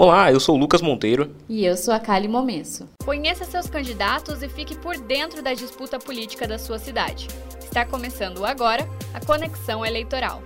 Olá, eu sou o Lucas Monteiro. E eu sou a Kali Momenso. Conheça seus candidatos e fique por dentro da disputa política da sua cidade. Está começando agora a Conexão Eleitoral.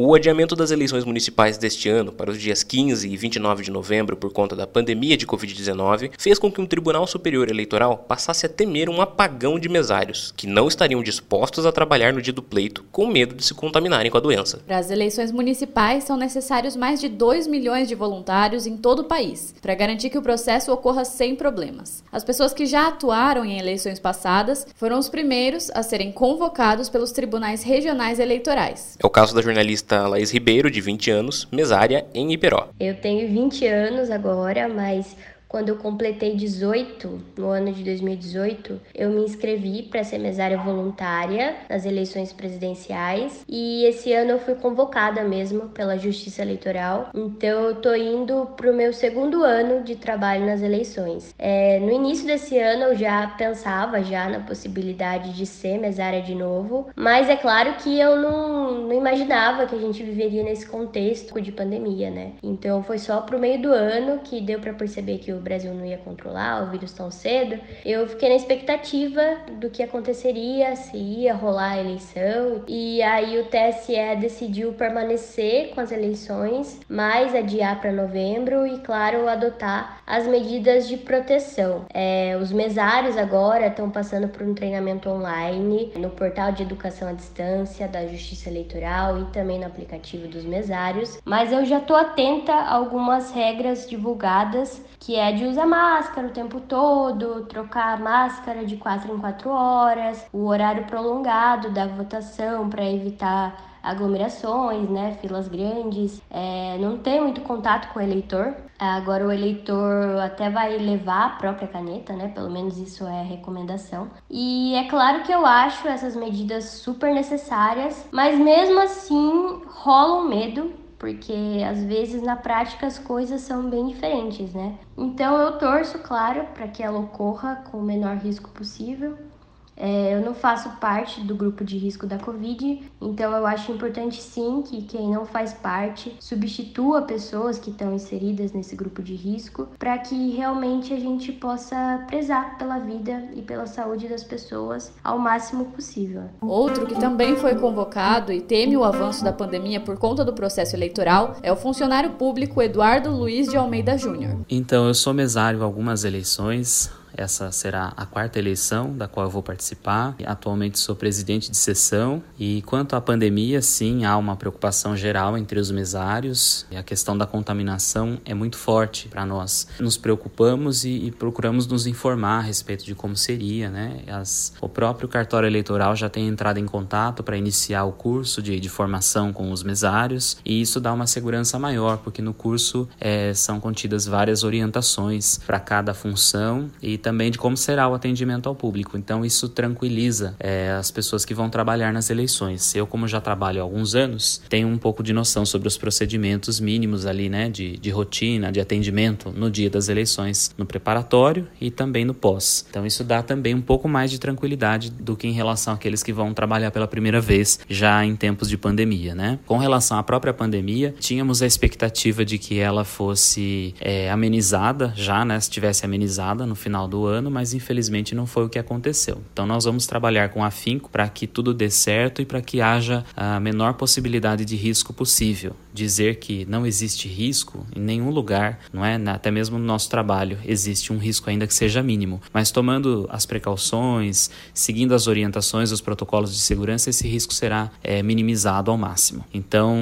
O adiamento das eleições municipais deste ano para os dias 15 e 29 de novembro por conta da pandemia de Covid-19 fez com que um Tribunal Superior Eleitoral passasse a temer um apagão de mesários, que não estariam dispostos a trabalhar no dia do pleito com medo de se contaminarem com a doença. Para as eleições municipais são necessários mais de 2 milhões de voluntários em todo o país, para garantir que o processo ocorra sem problemas. As pessoas que já atuaram em eleições passadas foram os primeiros a serem convocados pelos tribunais regionais eleitorais. É o caso da jornalista jornalista Laís Ribeiro, de 20 anos, mesária em Iperó. Eu tenho 20 anos agora, mas quando eu completei 18, no ano de 2018, eu me inscrevi para ser mesária voluntária nas eleições presidenciais e esse ano eu fui convocada mesmo pela Justiça Eleitoral. Então eu tô indo pro meu segundo ano de trabalho nas eleições. É, no início desse ano eu já pensava já na possibilidade de ser mesária de novo, mas é claro que eu não, não imaginava que a gente viveria nesse contexto de pandemia, né? Então foi só pro meio do ano que deu para perceber que o o Brasil não ia controlar o vírus tão cedo, eu fiquei na expectativa do que aconteceria, se ia rolar a eleição. E aí o TSE decidiu permanecer com as eleições, mas adiar para novembro e, claro, adotar as medidas de proteção. É, os mesários agora estão passando por um treinamento online no portal de educação à distância da Justiça Eleitoral e também no aplicativo dos mesários, mas eu já estou atenta a algumas regras divulgadas que é de usar máscara o tempo todo, trocar a máscara de 4 em 4 horas, o horário prolongado da votação para evitar aglomerações, né, filas grandes, é, não tem muito contato com o eleitor. Agora o eleitor até vai levar a própria caneta, né? Pelo menos isso é recomendação. E é claro que eu acho essas medidas super necessárias, mas mesmo assim rola um medo porque às vezes na prática as coisas são bem diferentes, né? Então eu torço, claro, para que ela ocorra com o menor risco possível, é, eu não faço parte do grupo de risco da Covid, então eu acho importante sim que quem não faz parte substitua pessoas que estão inseridas nesse grupo de risco, para que realmente a gente possa prezar pela vida e pela saúde das pessoas ao máximo possível. Outro que também foi convocado e teme o avanço da pandemia por conta do processo eleitoral é o funcionário público Eduardo Luiz de Almeida Júnior. Então, eu sou mesário em algumas eleições, essa será a quarta eleição da qual eu vou participar. Atualmente sou presidente de sessão e quanto à pandemia, sim, há uma preocupação geral entre os mesários e a questão da contaminação é muito forte para nós. Nos preocupamos e, e, procuramos nos informar a respeito de como seria, né? As, o próprio cartório eleitoral já tem entrado em contato para iniciar o curso de, de, formação com os mesários e isso dá uma segurança maior, porque no curso é, são contidas várias orientações para cada função e também de como será o atendimento ao público. Então, isso tranquiliza é, as pessoas que vão trabalhar nas eleições. Eu, como já trabalho há alguns anos, tenho um pouco de noção sobre os procedimentos mínimos ali, né, de, de rotina, de atendimento no dia das eleições, no preparatório e também no pós. Então, isso dá também um pouco mais de tranquilidade do que em relação àqueles que vão trabalhar pela primeira vez, já em tempos de pandemia, né? Com relação à própria pandemia, tínhamos a expectativa de que ela fosse é, amenizada, já, né, se tivesse amenizada no final do do ano, mas infelizmente não foi o que aconteceu. Então nós vamos trabalhar com afinco para que tudo dê certo e para que haja a menor possibilidade de risco possível. Dizer que não existe risco em nenhum lugar, não é? Até mesmo no nosso trabalho existe um risco ainda que seja mínimo, mas tomando as precauções, seguindo as orientações, os protocolos de segurança, esse risco será é, minimizado ao máximo. Então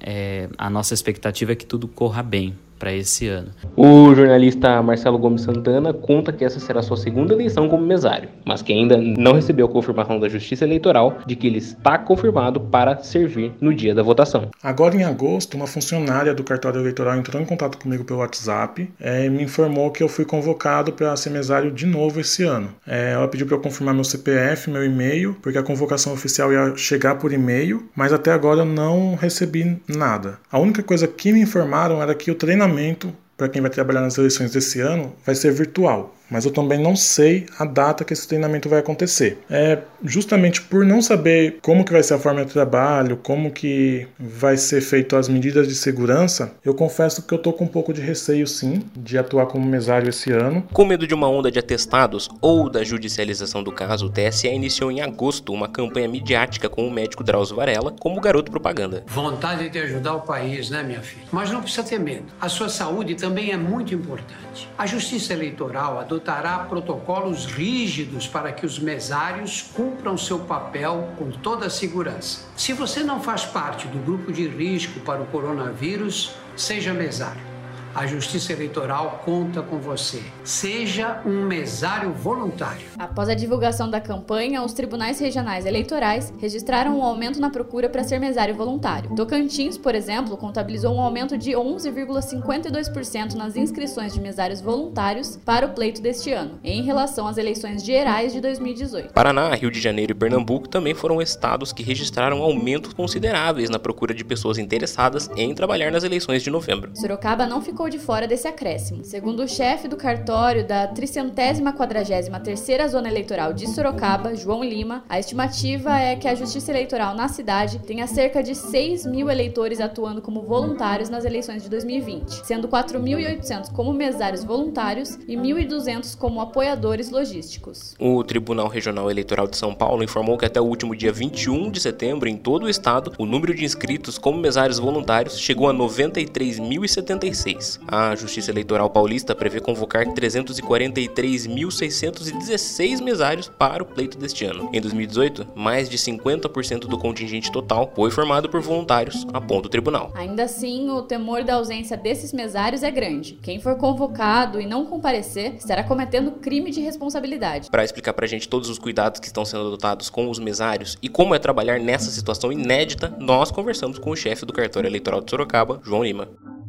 é, a nossa expectativa é que tudo corra bem para esse ano. O jornalista Marcelo Gomes Santana conta que essa será sua segunda eleição como mesário, mas que ainda não recebeu a confirmação da Justiça Eleitoral de que ele está confirmado para servir no dia da votação. Agora em agosto, uma funcionária do cartório eleitoral entrou em contato comigo pelo WhatsApp é, e me informou que eu fui convocado para ser mesário de novo esse ano. É, ela pediu para eu confirmar meu CPF, meu e-mail, porque a convocação oficial ia chegar por e-mail, mas até agora eu não recebi nada. A única coisa que me informaram era que o treinamento treinamento para quem vai trabalhar nas eleições desse ano vai ser virtual. Mas eu também não sei a data que esse treinamento vai acontecer. É justamente por não saber como que vai ser a forma de trabalho, como que vai ser feito as medidas de segurança, eu confesso que eu tô com um pouco de receio sim de atuar como mesário esse ano. Com medo de uma onda de atestados ou da judicialização do caso, o TSE iniciou em agosto uma campanha midiática com o médico Drauzio Varela como garoto propaganda. Vontade de ajudar o país, né, minha filha? Mas não precisa ter medo. A sua saúde também é muito importante. A Justiça Eleitoral adotará protocolos rígidos para que os mesários cumpram seu papel com toda a segurança. Se você não faz parte do grupo de risco para o coronavírus, seja mesário. A Justiça Eleitoral conta com você. Seja um mesário voluntário. Após a divulgação da campanha, os tribunais regionais eleitorais registraram um aumento na procura para ser mesário voluntário. Tocantins, por exemplo, contabilizou um aumento de 11,52% nas inscrições de mesários voluntários para o pleito deste ano, em relação às eleições gerais de 2018. Paraná, Rio de Janeiro e Pernambuco também foram estados que registraram aumentos consideráveis na procura de pessoas interessadas em trabalhar nas eleições de novembro. Sorocaba não ficou de fora desse acréscimo. Segundo o chefe do cartório da 343ª Zona Eleitoral de Sorocaba, João Lima, a estimativa é que a Justiça Eleitoral na cidade tenha cerca de 6 mil eleitores atuando como voluntários nas eleições de 2020, sendo 4.800 como mesários voluntários e 1.200 como apoiadores logísticos. O Tribunal Regional Eleitoral de São Paulo informou que até o último dia 21 de setembro, em todo o estado, o número de inscritos como mesários voluntários chegou a 93.076. A Justiça Eleitoral Paulista prevê convocar 343.616 mesários para o pleito deste ano. Em 2018, mais de 50% do contingente total foi formado por voluntários, aponta o tribunal. Ainda assim, o temor da ausência desses mesários é grande. Quem for convocado e não comparecer estará cometendo crime de responsabilidade. Para explicar para a gente todos os cuidados que estão sendo adotados com os mesários e como é trabalhar nessa situação inédita, nós conversamos com o chefe do cartório eleitoral de Sorocaba, João Lima.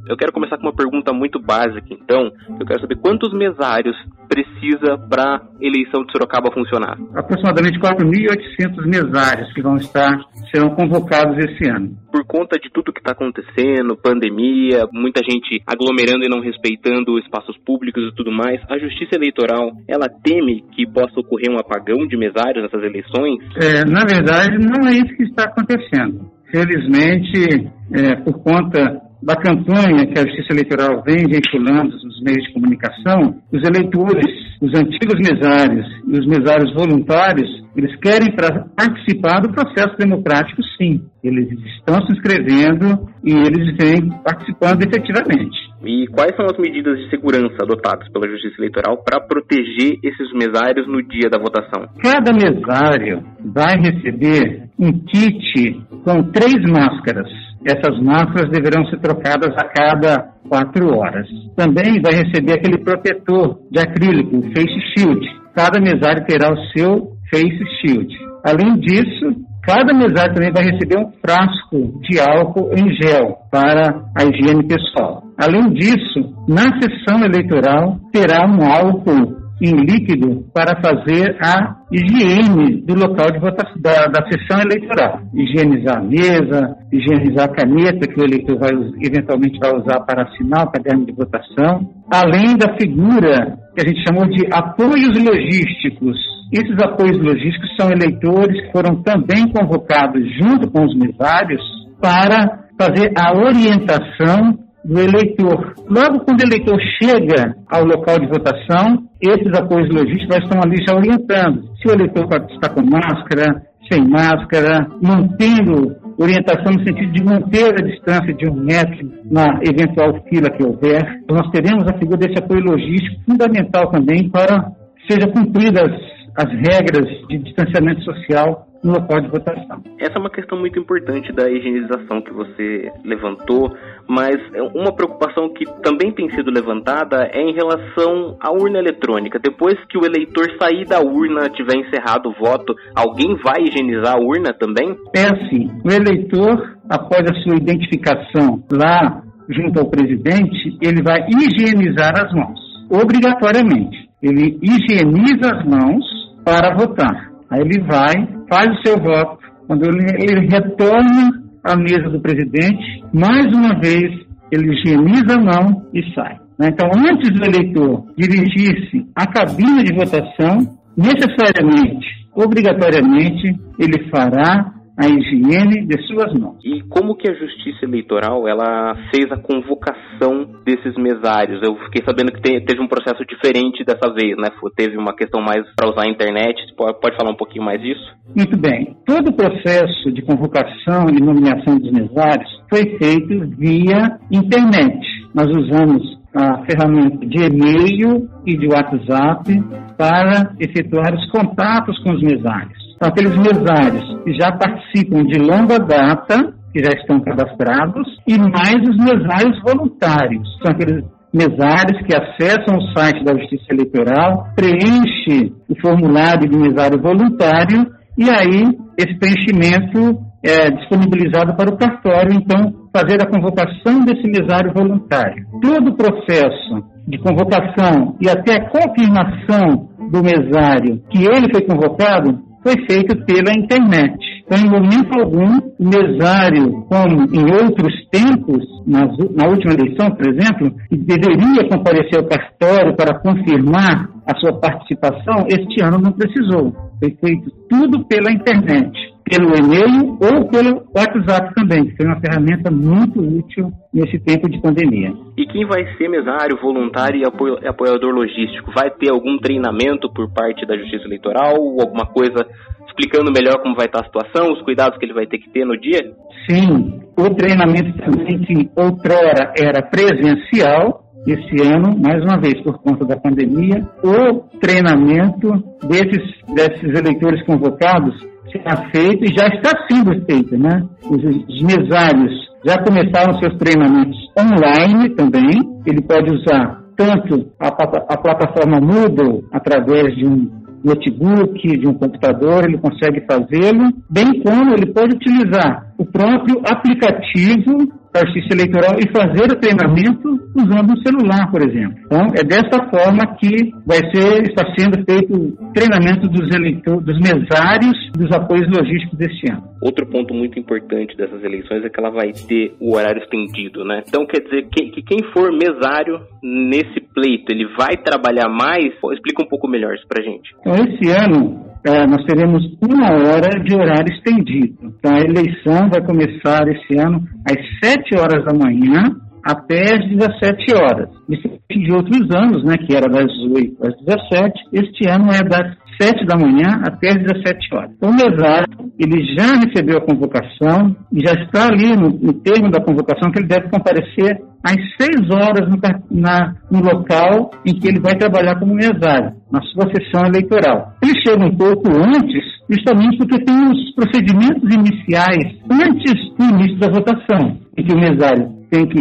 Eu quero começar com uma pergunta muito básica, então. Eu quero saber quantos mesários precisa para a eleição de Sorocaba funcionar? Aproximadamente 4.800 mesários que vão estar, serão convocados esse ano. Por conta de tudo que está acontecendo, pandemia, muita gente aglomerando e não respeitando espaços públicos e tudo mais, a Justiça Eleitoral, ela teme que possa ocorrer um apagão de mesários nessas eleições? É, na verdade, não é isso que está acontecendo. Felizmente, é, por conta da campanha que a Justiça Eleitoral vem veiculando nos meios de comunicação, os eleitores, os antigos mesários e os mesários voluntários, eles querem participar do processo democrático, sim. Eles estão se inscrevendo e eles vêm participando efetivamente. E quais são as medidas de segurança adotadas pela Justiça Eleitoral para proteger esses mesários no dia da votação? Cada mesário vai receber um kit com três máscaras essas máscaras deverão ser trocadas a cada quatro horas. Também vai receber aquele protetor de acrílico, o Face Shield. Cada mesário terá o seu Face Shield. Além disso, cada mesário também vai receber um frasco de álcool em gel para a higiene pessoal. Além disso, na sessão eleitoral terá um álcool em líquido para fazer a higiene do local de votação, da, da sessão eleitoral. Higienizar a mesa, higienizar a caneta que o eleitor vai, eventualmente vai usar para assinar o caderno de votação, além da figura que a gente chamou de apoios logísticos. Esses apoios logísticos são eleitores que foram também convocados junto com os mesários para fazer a orientação do eleitor. Logo quando o eleitor chega ao local de votação, esses apoios logísticos estão ali já orientando. Se o eleitor está com máscara, sem máscara, mantendo orientação no sentido de manter a distância de um metro na eventual fila que houver. Nós teremos a figura desse apoio logístico fundamental também para que sejam cumpridas as regras de distanciamento social no local de votação. Essa é uma questão muito importante da higienização que você levantou, mas uma preocupação que também tem sido levantada é em relação à urna eletrônica. Depois que o eleitor sair da urna, tiver encerrado o voto, alguém vai higienizar a urna também? É assim, o eleitor, após a sua identificação lá junto ao presidente, ele vai higienizar as mãos, obrigatoriamente. Ele higieniza as mãos para votar. Aí ele vai, faz o seu voto. Quando ele, retorna à mesa do presidente, mais uma vez ele higieniza a mão e sai. Né? Então, antes do eleitor dirigir-se à cabine de votação, necessariamente, obrigatoriamente, ele fará a higiene de suas mãos. E como que a Justiça Eleitoral ela fez a convocação desses mesários? Eu fiquei sabendo que teve um processo diferente dessa vez, né? Teve uma questão mais para usar a internet. Pode, pode falar um pouquinho mais disso? Muito bem. Todo o processo de convocação e nomeação dos mesários foi feito via internet. Nós usamos a ferramenta de e-mail e de WhatsApp para efetuar os contatos com os mesários. São aqueles mesários que já participam de longa data, que já estão cadastrados, e mais os mesários voluntários. São aqueles mesários que acessam o site da Justiça Eleitoral, preenche o formulário de mesário voluntário e aí esse preenchimento é disponibilizado para o cartório, então, fazer a convocação desse mesário voluntário. Todo o processo de convocação e até a confirmação do mesário que ele foi convocado foi feito pela internet. Então, em momento algum, mesário, como em outros tempos, nas, na última eleição, por exemplo, que deveria comparecer ao cartório para confirmar a sua participação, este ano não precisou. Foi feito tudo pela internet, pelo e-mail ou pelo WhatsApp também, que foi uma ferramenta muito útil nesse tempo de pandemia. E quem vai ser mesário, voluntário e apoiador logístico? Vai ter algum treinamento por parte da Justiça Eleitoral? Alguma coisa explicando melhor como vai estar a situação, os cuidados que ele vai ter que ter no dia? Sim, o treinamento também que outrora era presencial, esse ano, mais uma vez por conta da pandemia, o treinamento desses, desses eleitores convocados será feito e já está sendo feito, né? Os, os mesários já começaram seus treinamentos online também. Ele pode usar tanto a, a plataforma Moodle através de um notebook, de um computador, ele consegue fazê-lo, bem como ele pode utilizar o próprio aplicativo justiça eleitoral e fazer o treinamento usando um celular, por exemplo. Então, é dessa forma que vai ser, está sendo feito o treinamento dos, eleitor, dos mesários dos apoios logísticos deste ano. Outro ponto muito importante dessas eleições é que ela vai ter o horário estendido, né? Então, quer dizer que, que quem for mesário nesse pleito, ele vai trabalhar mais? Explica um pouco melhor isso pra gente. Então, esse ano, é, nós teremos uma hora de horário estendido. Então, a eleição vai começar esse ano às 7 horas da manhã até às 17 horas. Diferente de outros anos, né, que era das 8 às 17, este ano é das 7 da manhã até às 17 horas. Então, o mesário, ele já recebeu a convocação e já está ali no, no termo da convocação que ele deve comparecer às 6 horas no, na, no local em que ele vai trabalhar como mesário, na sua sessão eleitoral. Ele chega um pouco antes, justamente porque tem os procedimentos iniciais antes do início da votação, em que o mesário tem que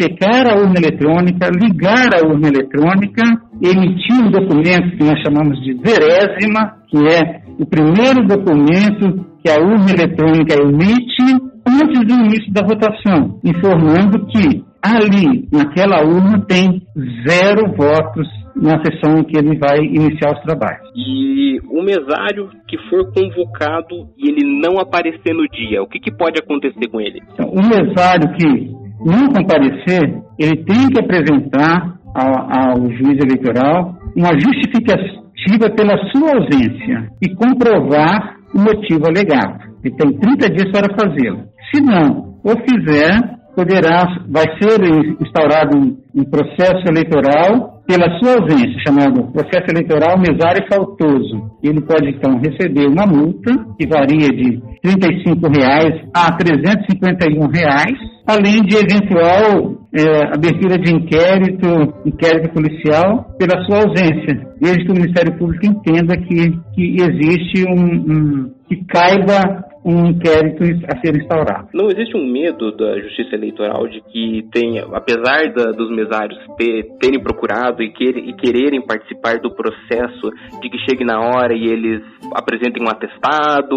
checar a urna eletrônica, ligar a urna eletrônica, emitir um documento que nós chamamos de verésima, que é o primeiro documento que a urna eletrônica emite antes do início da votação, informando que ali, naquela urna, tem zero votos na sessão em que ele vai iniciar os trabalhos. E o mesário que for convocado e ele não aparecer no dia, o que, que pode acontecer com ele? Então, o mesário que não comparecer, ele tem que apresentar ao, ao juiz eleitoral uma justificativa pela sua ausência e comprovar o motivo alegado. Ele tem 30 dias para fazê-lo. Se não o fizer, poderá, vai ser instaurado um, um processo eleitoral pela sua ausência, chamado processo eleitoral mesário faltoso. Ele pode, então, receber uma multa que varia de 35 reais a 351 reais, além de eventual é, abertura de inquérito, inquérito policial, pela sua ausência, desde que o Ministério Público entenda que, que existe um, um que caiba um inquérito a ser instaurado. Não existe um medo da Justiça Eleitoral de que tenha, apesar da, dos mesários ter, terem procurado e, e, quererem participar do processo, de que chegue na hora e eles apresentem um atestado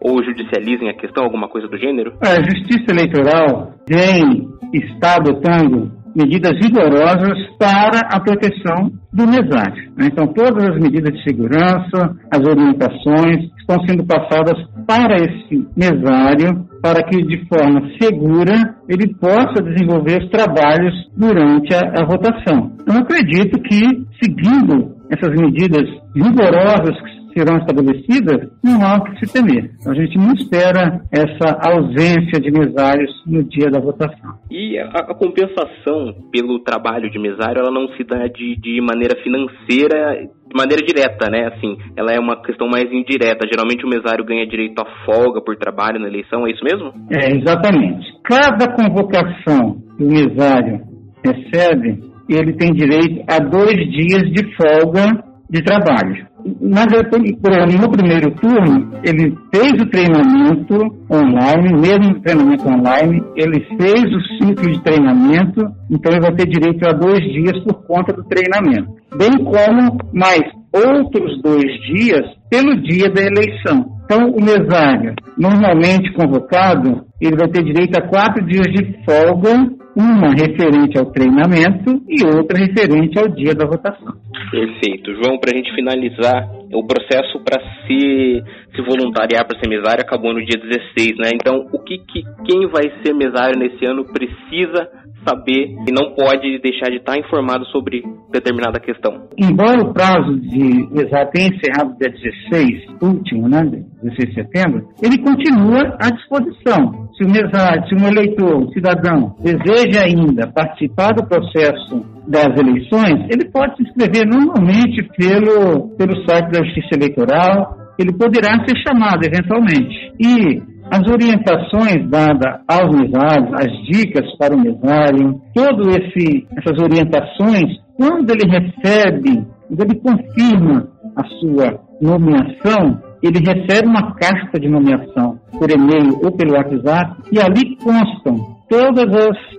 ou judicializem a questão, alguma coisa do gênero? A Justiça Eleitoral vem está adotando medidas rigorosas para a proteção do mesário. Né? Então, todas as medidas de segurança, as orientações estão sendo passadas para esse mesário para que de forma segura ele possa desenvolver os trabalhos durante a, a votação. Eu acredito que, seguindo essas medidas rigorosas que serão estabelecidas, não há o que se temer. Então, a gente não espera essa ausência de mesários no dia da votação. E a, a compensação pelo trabalho de mesário, ela não se dá de, de maneira financeira de maneira direta, né? Assim, ela é uma questão mais indireta. Geralmente o mesário ganha direito à folga por trabalho na eleição, é isso mesmo? É, exatamente. Cada convocação que o mesário recebe, ele tem direito a dois dias de folga de trabalho. Mas no primeiro turno, ele fez o treinamento online, mesmo treinamento online, ele fez o ciclo de treinamento, então ele vai ter direito a dois dias por conta do treinamento. Bem como mais outros dois dias pelo dia da eleição. Então, o mesário, normalmente convocado, ele vai ter direito a quatro dias de folga uma referente ao treinamento e outra referente ao dia da votação. Perfeito. João, para a gente finalizar, o processo para se, se voluntariar para ser mesário acabou no dia 16, né? Então, o que, que quem vai ser mesário nesse ano precisa saber e não pode deixar de estar informado sobre determinada questão. Embora o prazo de mesário tenha encerrado dia 16, último, né, 16 de setembro, ele continua à disposição. Se mesário, se um eleitor, um cidadão, deseja ainda participar do processo das eleições, ele pode se inscrever normalmente pelo, pelo site da Justiça Eleitoral, ele poderá ser chamado eventualmente. E as orientações dadas aos mesários, as dicas para o mesário, todas essas orientações, quando ele recebe, quando ele confirma a sua nomeação, ele recebe uma carta de nomeação por e-mail ou pelo WhatsApp e ali constam todos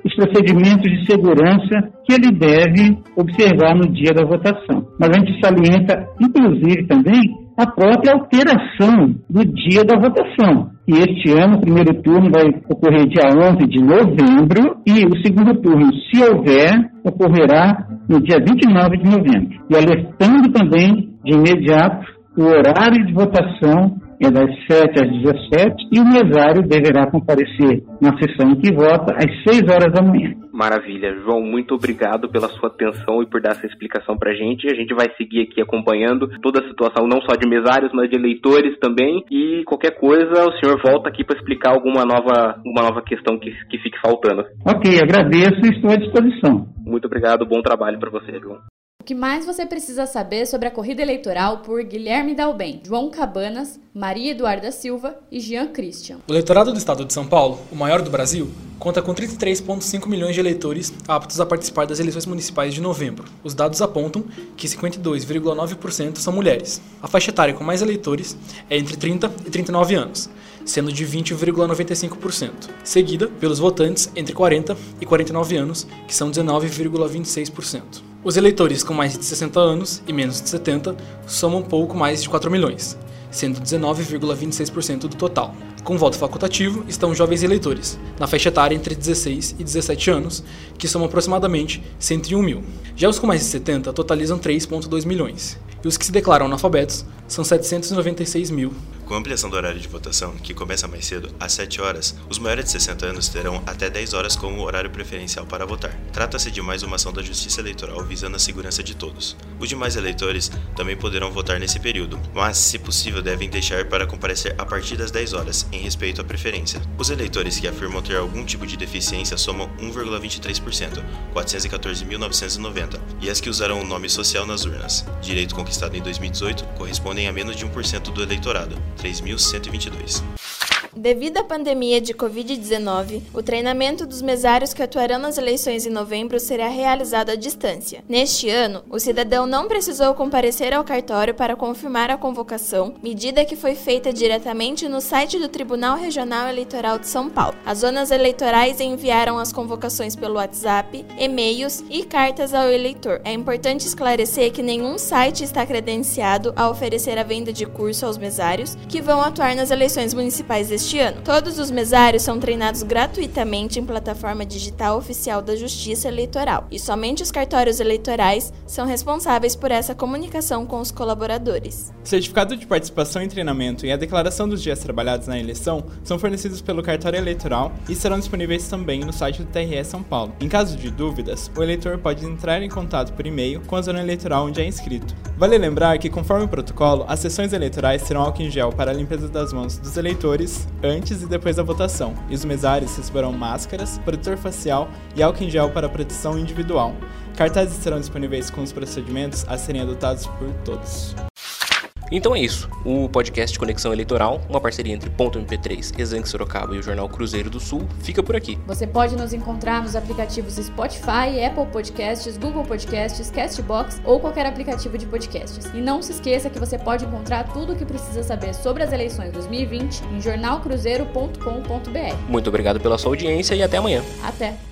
os procedimentos de segurança que ele deve observar no dia da votação. Mas a gente salienta, inclusive, também a própria alteração do dia da votação. E este ano, o primeiro turno vai ocorrer dia 11 de novembro e o segundo turno, se houver, ocorrerá no dia 29 de novembro. E alertando também, de imediato, o horário de votação é das 7 às 17 e o mesário deverá comparecer na sessão em que vota às 6 horas da manhã. Maravilha. João, muito obrigado pela sua atenção e por dar essa explicação para a gente. A gente vai seguir aqui acompanhando toda a situação, não só de mesários, mas de eleitores também. E qualquer coisa, o senhor volta aqui para explicar alguma nova, uma nova questão que, que fique faltando. Ok, agradeço e estou à disposição. Muito obrigado, bom trabalho para você, João. O que mais você precisa saber sobre a corrida eleitoral por Guilherme Dalben, João Cabanas, Maria Eduarda Silva e Jean Christian. O eleitorado do estado de São Paulo, o maior do Brasil, conta com 33,5 milhões de eleitores aptos a participar das eleições municipais de novembro. Os dados apontam que 52,9% são mulheres. A faixa etária com mais eleitores é entre 30 e 39 anos, sendo de 20,95%, seguida pelos votantes entre 40 e 49 anos, que são 19,26%. Os eleitores com mais de 60 anos e menos de 70 somam pouco mais de 4 milhões, sendo 19,26% do total. Com voto facultativo estão jovens eleitores, na faixa etária entre 16 e 17 anos, que somam aproximadamente 101 mil. Já os com mais de 70 totalizam 3,2 milhões, e os que se declaram analfabetos são 796 mil. Com a ampliação do horário de votação, que começa mais cedo, às 7 horas, os maiores de 60 anos terão até 10 horas como horário preferencial para votar. Trata-se de mais uma ação da Justiça Eleitoral visando a segurança de todos. Os demais eleitores também poderão votar nesse período, mas, se possível, devem deixar para comparecer a partir das 10 horas, em respeito à preferência. Os eleitores que afirmam ter algum tipo de deficiência somam 1,23%, 414.990, e as que usarão o nome social nas urnas, direito conquistado em 2018, correspondem a menos de 1% do eleitorado. 3.122. Devido à pandemia de Covid-19, o treinamento dos mesários que atuarão nas eleições em novembro será realizado à distância. Neste ano, o cidadão não precisou comparecer ao cartório para confirmar a convocação, medida que foi feita diretamente no site do Tribunal Regional Eleitoral de São Paulo. As zonas eleitorais enviaram as convocações pelo WhatsApp, e-mails e cartas ao eleitor. É importante esclarecer que nenhum site está credenciado a oferecer a venda de curso aos mesários que vão atuar nas eleições municipais deste deste ano. Todos os mesários são treinados gratuitamente em plataforma digital oficial da Justiça Eleitoral e somente os cartórios eleitorais são responsáveis por essa comunicação com os colaboradores. Certificado de participação em treinamento e a declaração dos dias trabalhados na eleição são fornecidos pelo cartório eleitoral e serão disponíveis também no site do TRE São Paulo. Em caso de dúvidas, o eleitor pode entrar em contato por e-mail com a zona eleitoral onde é inscrito. Vale lembrar que, conforme o protocolo, as sessões eleitorais terão álcool em gel para a limpeza das mãos dos eleitores antes e depois da votação, e os mesários receberão máscaras, protetor facial e álcool em gel para proteção individual. Cartazes serão disponíveis com os procedimentos a serem adotados por todos. Então é isso. O podcast Conexão Eleitoral, uma parceria entre Ponto MP3, Exanque Sorocaba e o jornal Cruzeiro do Sul, fica por aqui. Você pode nos encontrar nos aplicativos Spotify, Apple Podcasts, Google Podcasts, Castbox ou qualquer aplicativo de podcasts. E não se esqueça que você pode encontrar tudo o que precisa saber sobre as eleições 2020 em jornalcruzeiro.com.br. Muito obrigado pela sua audiência e até amanhã. Até!